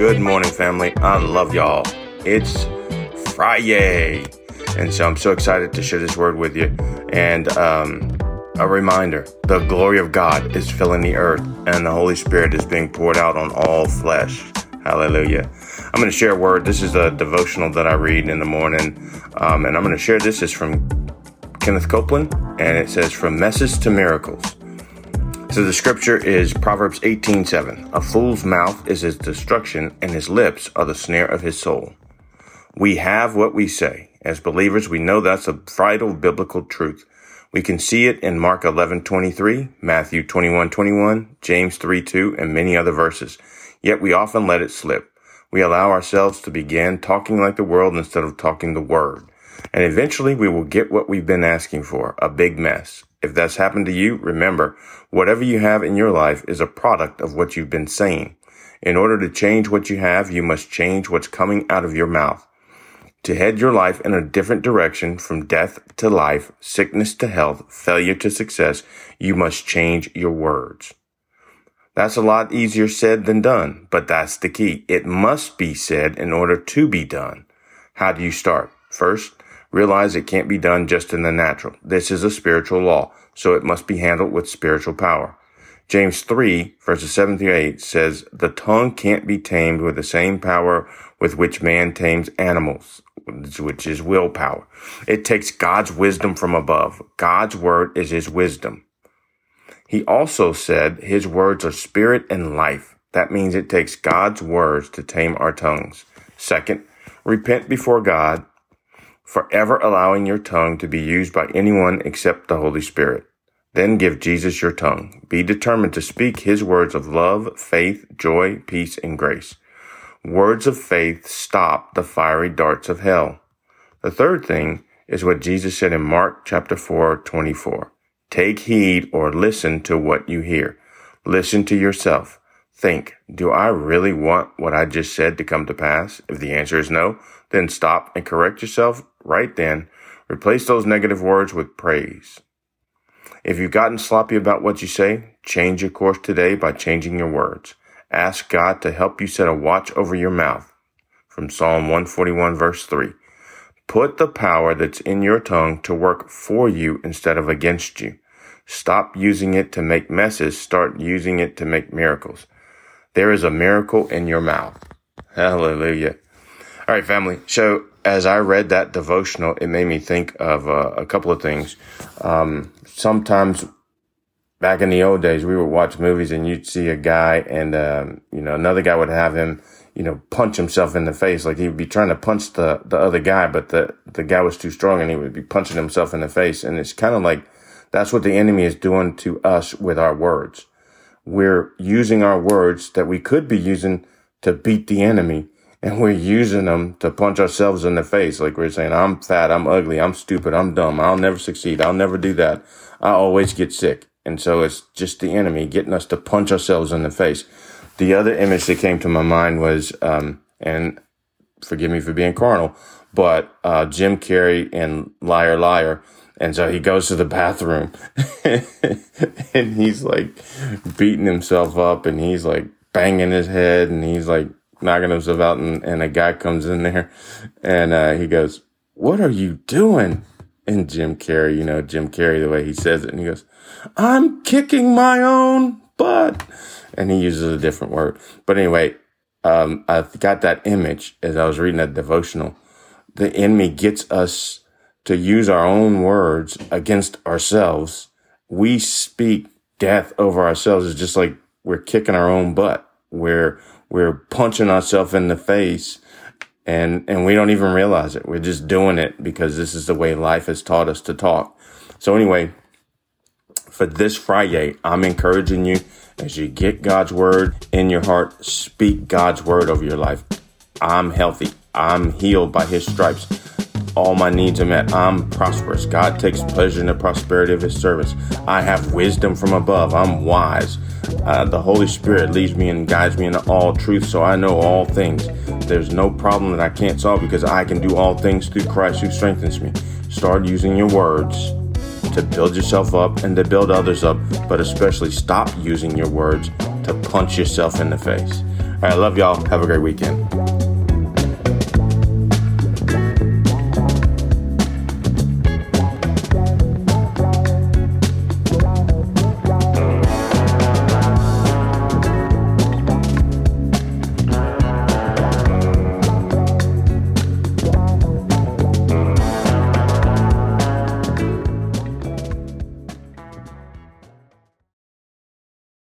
Good morning, family. I love y'all. It's Friday. And so I'm so excited to share this word with you. And um, a reminder the glory of God is filling the earth, and the Holy Spirit is being poured out on all flesh. Hallelujah. I'm going to share a word. This is a devotional that I read in the morning. Um, and I'm going to share this. is from Kenneth Copeland, and it says, From Messes to Miracles. So the scripture is Proverbs 18:7. A fool's mouth is his destruction, and his lips are the snare of his soul. We have what we say. As believers, we know that's a vital biblical truth. We can see it in Mark 11:23, Matthew 21:21, James 3:2, and many other verses. Yet we often let it slip. We allow ourselves to begin talking like the world instead of talking the word. And eventually we will get what we've been asking for, a big mess. If that's happened to you, remember, whatever you have in your life is a product of what you've been saying. In order to change what you have, you must change what's coming out of your mouth. To head your life in a different direction from death to life, sickness to health, failure to success, you must change your words. That's a lot easier said than done, but that's the key. It must be said in order to be done. How do you start? First, Realize it can't be done just in the natural. This is a spiritual law, so it must be handled with spiritual power. James 3 verses 7 through 8 says, the tongue can't be tamed with the same power with which man tames animals, which is willpower. It takes God's wisdom from above. God's word is his wisdom. He also said his words are spirit and life. That means it takes God's words to tame our tongues. Second, repent before God forever allowing your tongue to be used by anyone except the Holy Spirit. Then give Jesus your tongue. Be determined to speak his words of love, faith, joy, peace, and grace. Words of faith stop the fiery darts of hell. The third thing is what Jesus said in Mark chapter 4, 24. Take heed or listen to what you hear. Listen to yourself. Think, do I really want what I just said to come to pass? If the answer is no, then stop and correct yourself right then. Replace those negative words with praise. If you've gotten sloppy about what you say, change your course today by changing your words. Ask God to help you set a watch over your mouth. From Psalm 141 verse 3. Put the power that's in your tongue to work for you instead of against you. Stop using it to make messes. Start using it to make miracles. There is a miracle in your mouth. Hallelujah. All right, family. So as I read that devotional, it made me think of uh, a couple of things. Um, sometimes back in the old days, we would watch movies and you'd see a guy and, um, you know, another guy would have him, you know, punch himself in the face. Like he would be trying to punch the, the other guy, but the, the guy was too strong and he would be punching himself in the face. And it's kind of like that's what the enemy is doing to us with our words we're using our words that we could be using to beat the enemy and we're using them to punch ourselves in the face. Like we're saying, I'm fat, I'm ugly, I'm stupid, I'm dumb, I'll never succeed, I'll never do that. I always get sick. And so it's just the enemy getting us to punch ourselves in the face. The other image that came to my mind was, um, and forgive me for being carnal, but uh, Jim Carrey in Liar Liar and so he goes to the bathroom and he's like beating himself up and he's like banging his head and he's like knocking himself out. And, and a guy comes in there and uh, he goes, What are you doing? And Jim Carrey, you know, Jim Carrey, the way he says it, and he goes, I'm kicking my own butt. And he uses a different word. But anyway, um, I got that image as I was reading that devotional. The enemy gets us to use our own words against ourselves. We speak death over ourselves. It's just like we're kicking our own butt. We're, we're punching ourselves in the face and, and we don't even realize it. We're just doing it because this is the way life has taught us to talk. So anyway, for this Friday, I'm encouraging you as you get God's word in your heart, speak God's word over your life. I'm healthy. I'm healed by his stripes all my needs are met. I'm prosperous. God takes pleasure in the prosperity of his service. I have wisdom from above. I'm wise. Uh, the Holy Spirit leads me and guides me into all truth, so I know all things. There's no problem that I can't solve because I can do all things through Christ who strengthens me. Start using your words to build yourself up and to build others up, but especially stop using your words to punch yourself in the face. right, love y'all. Have a great weekend.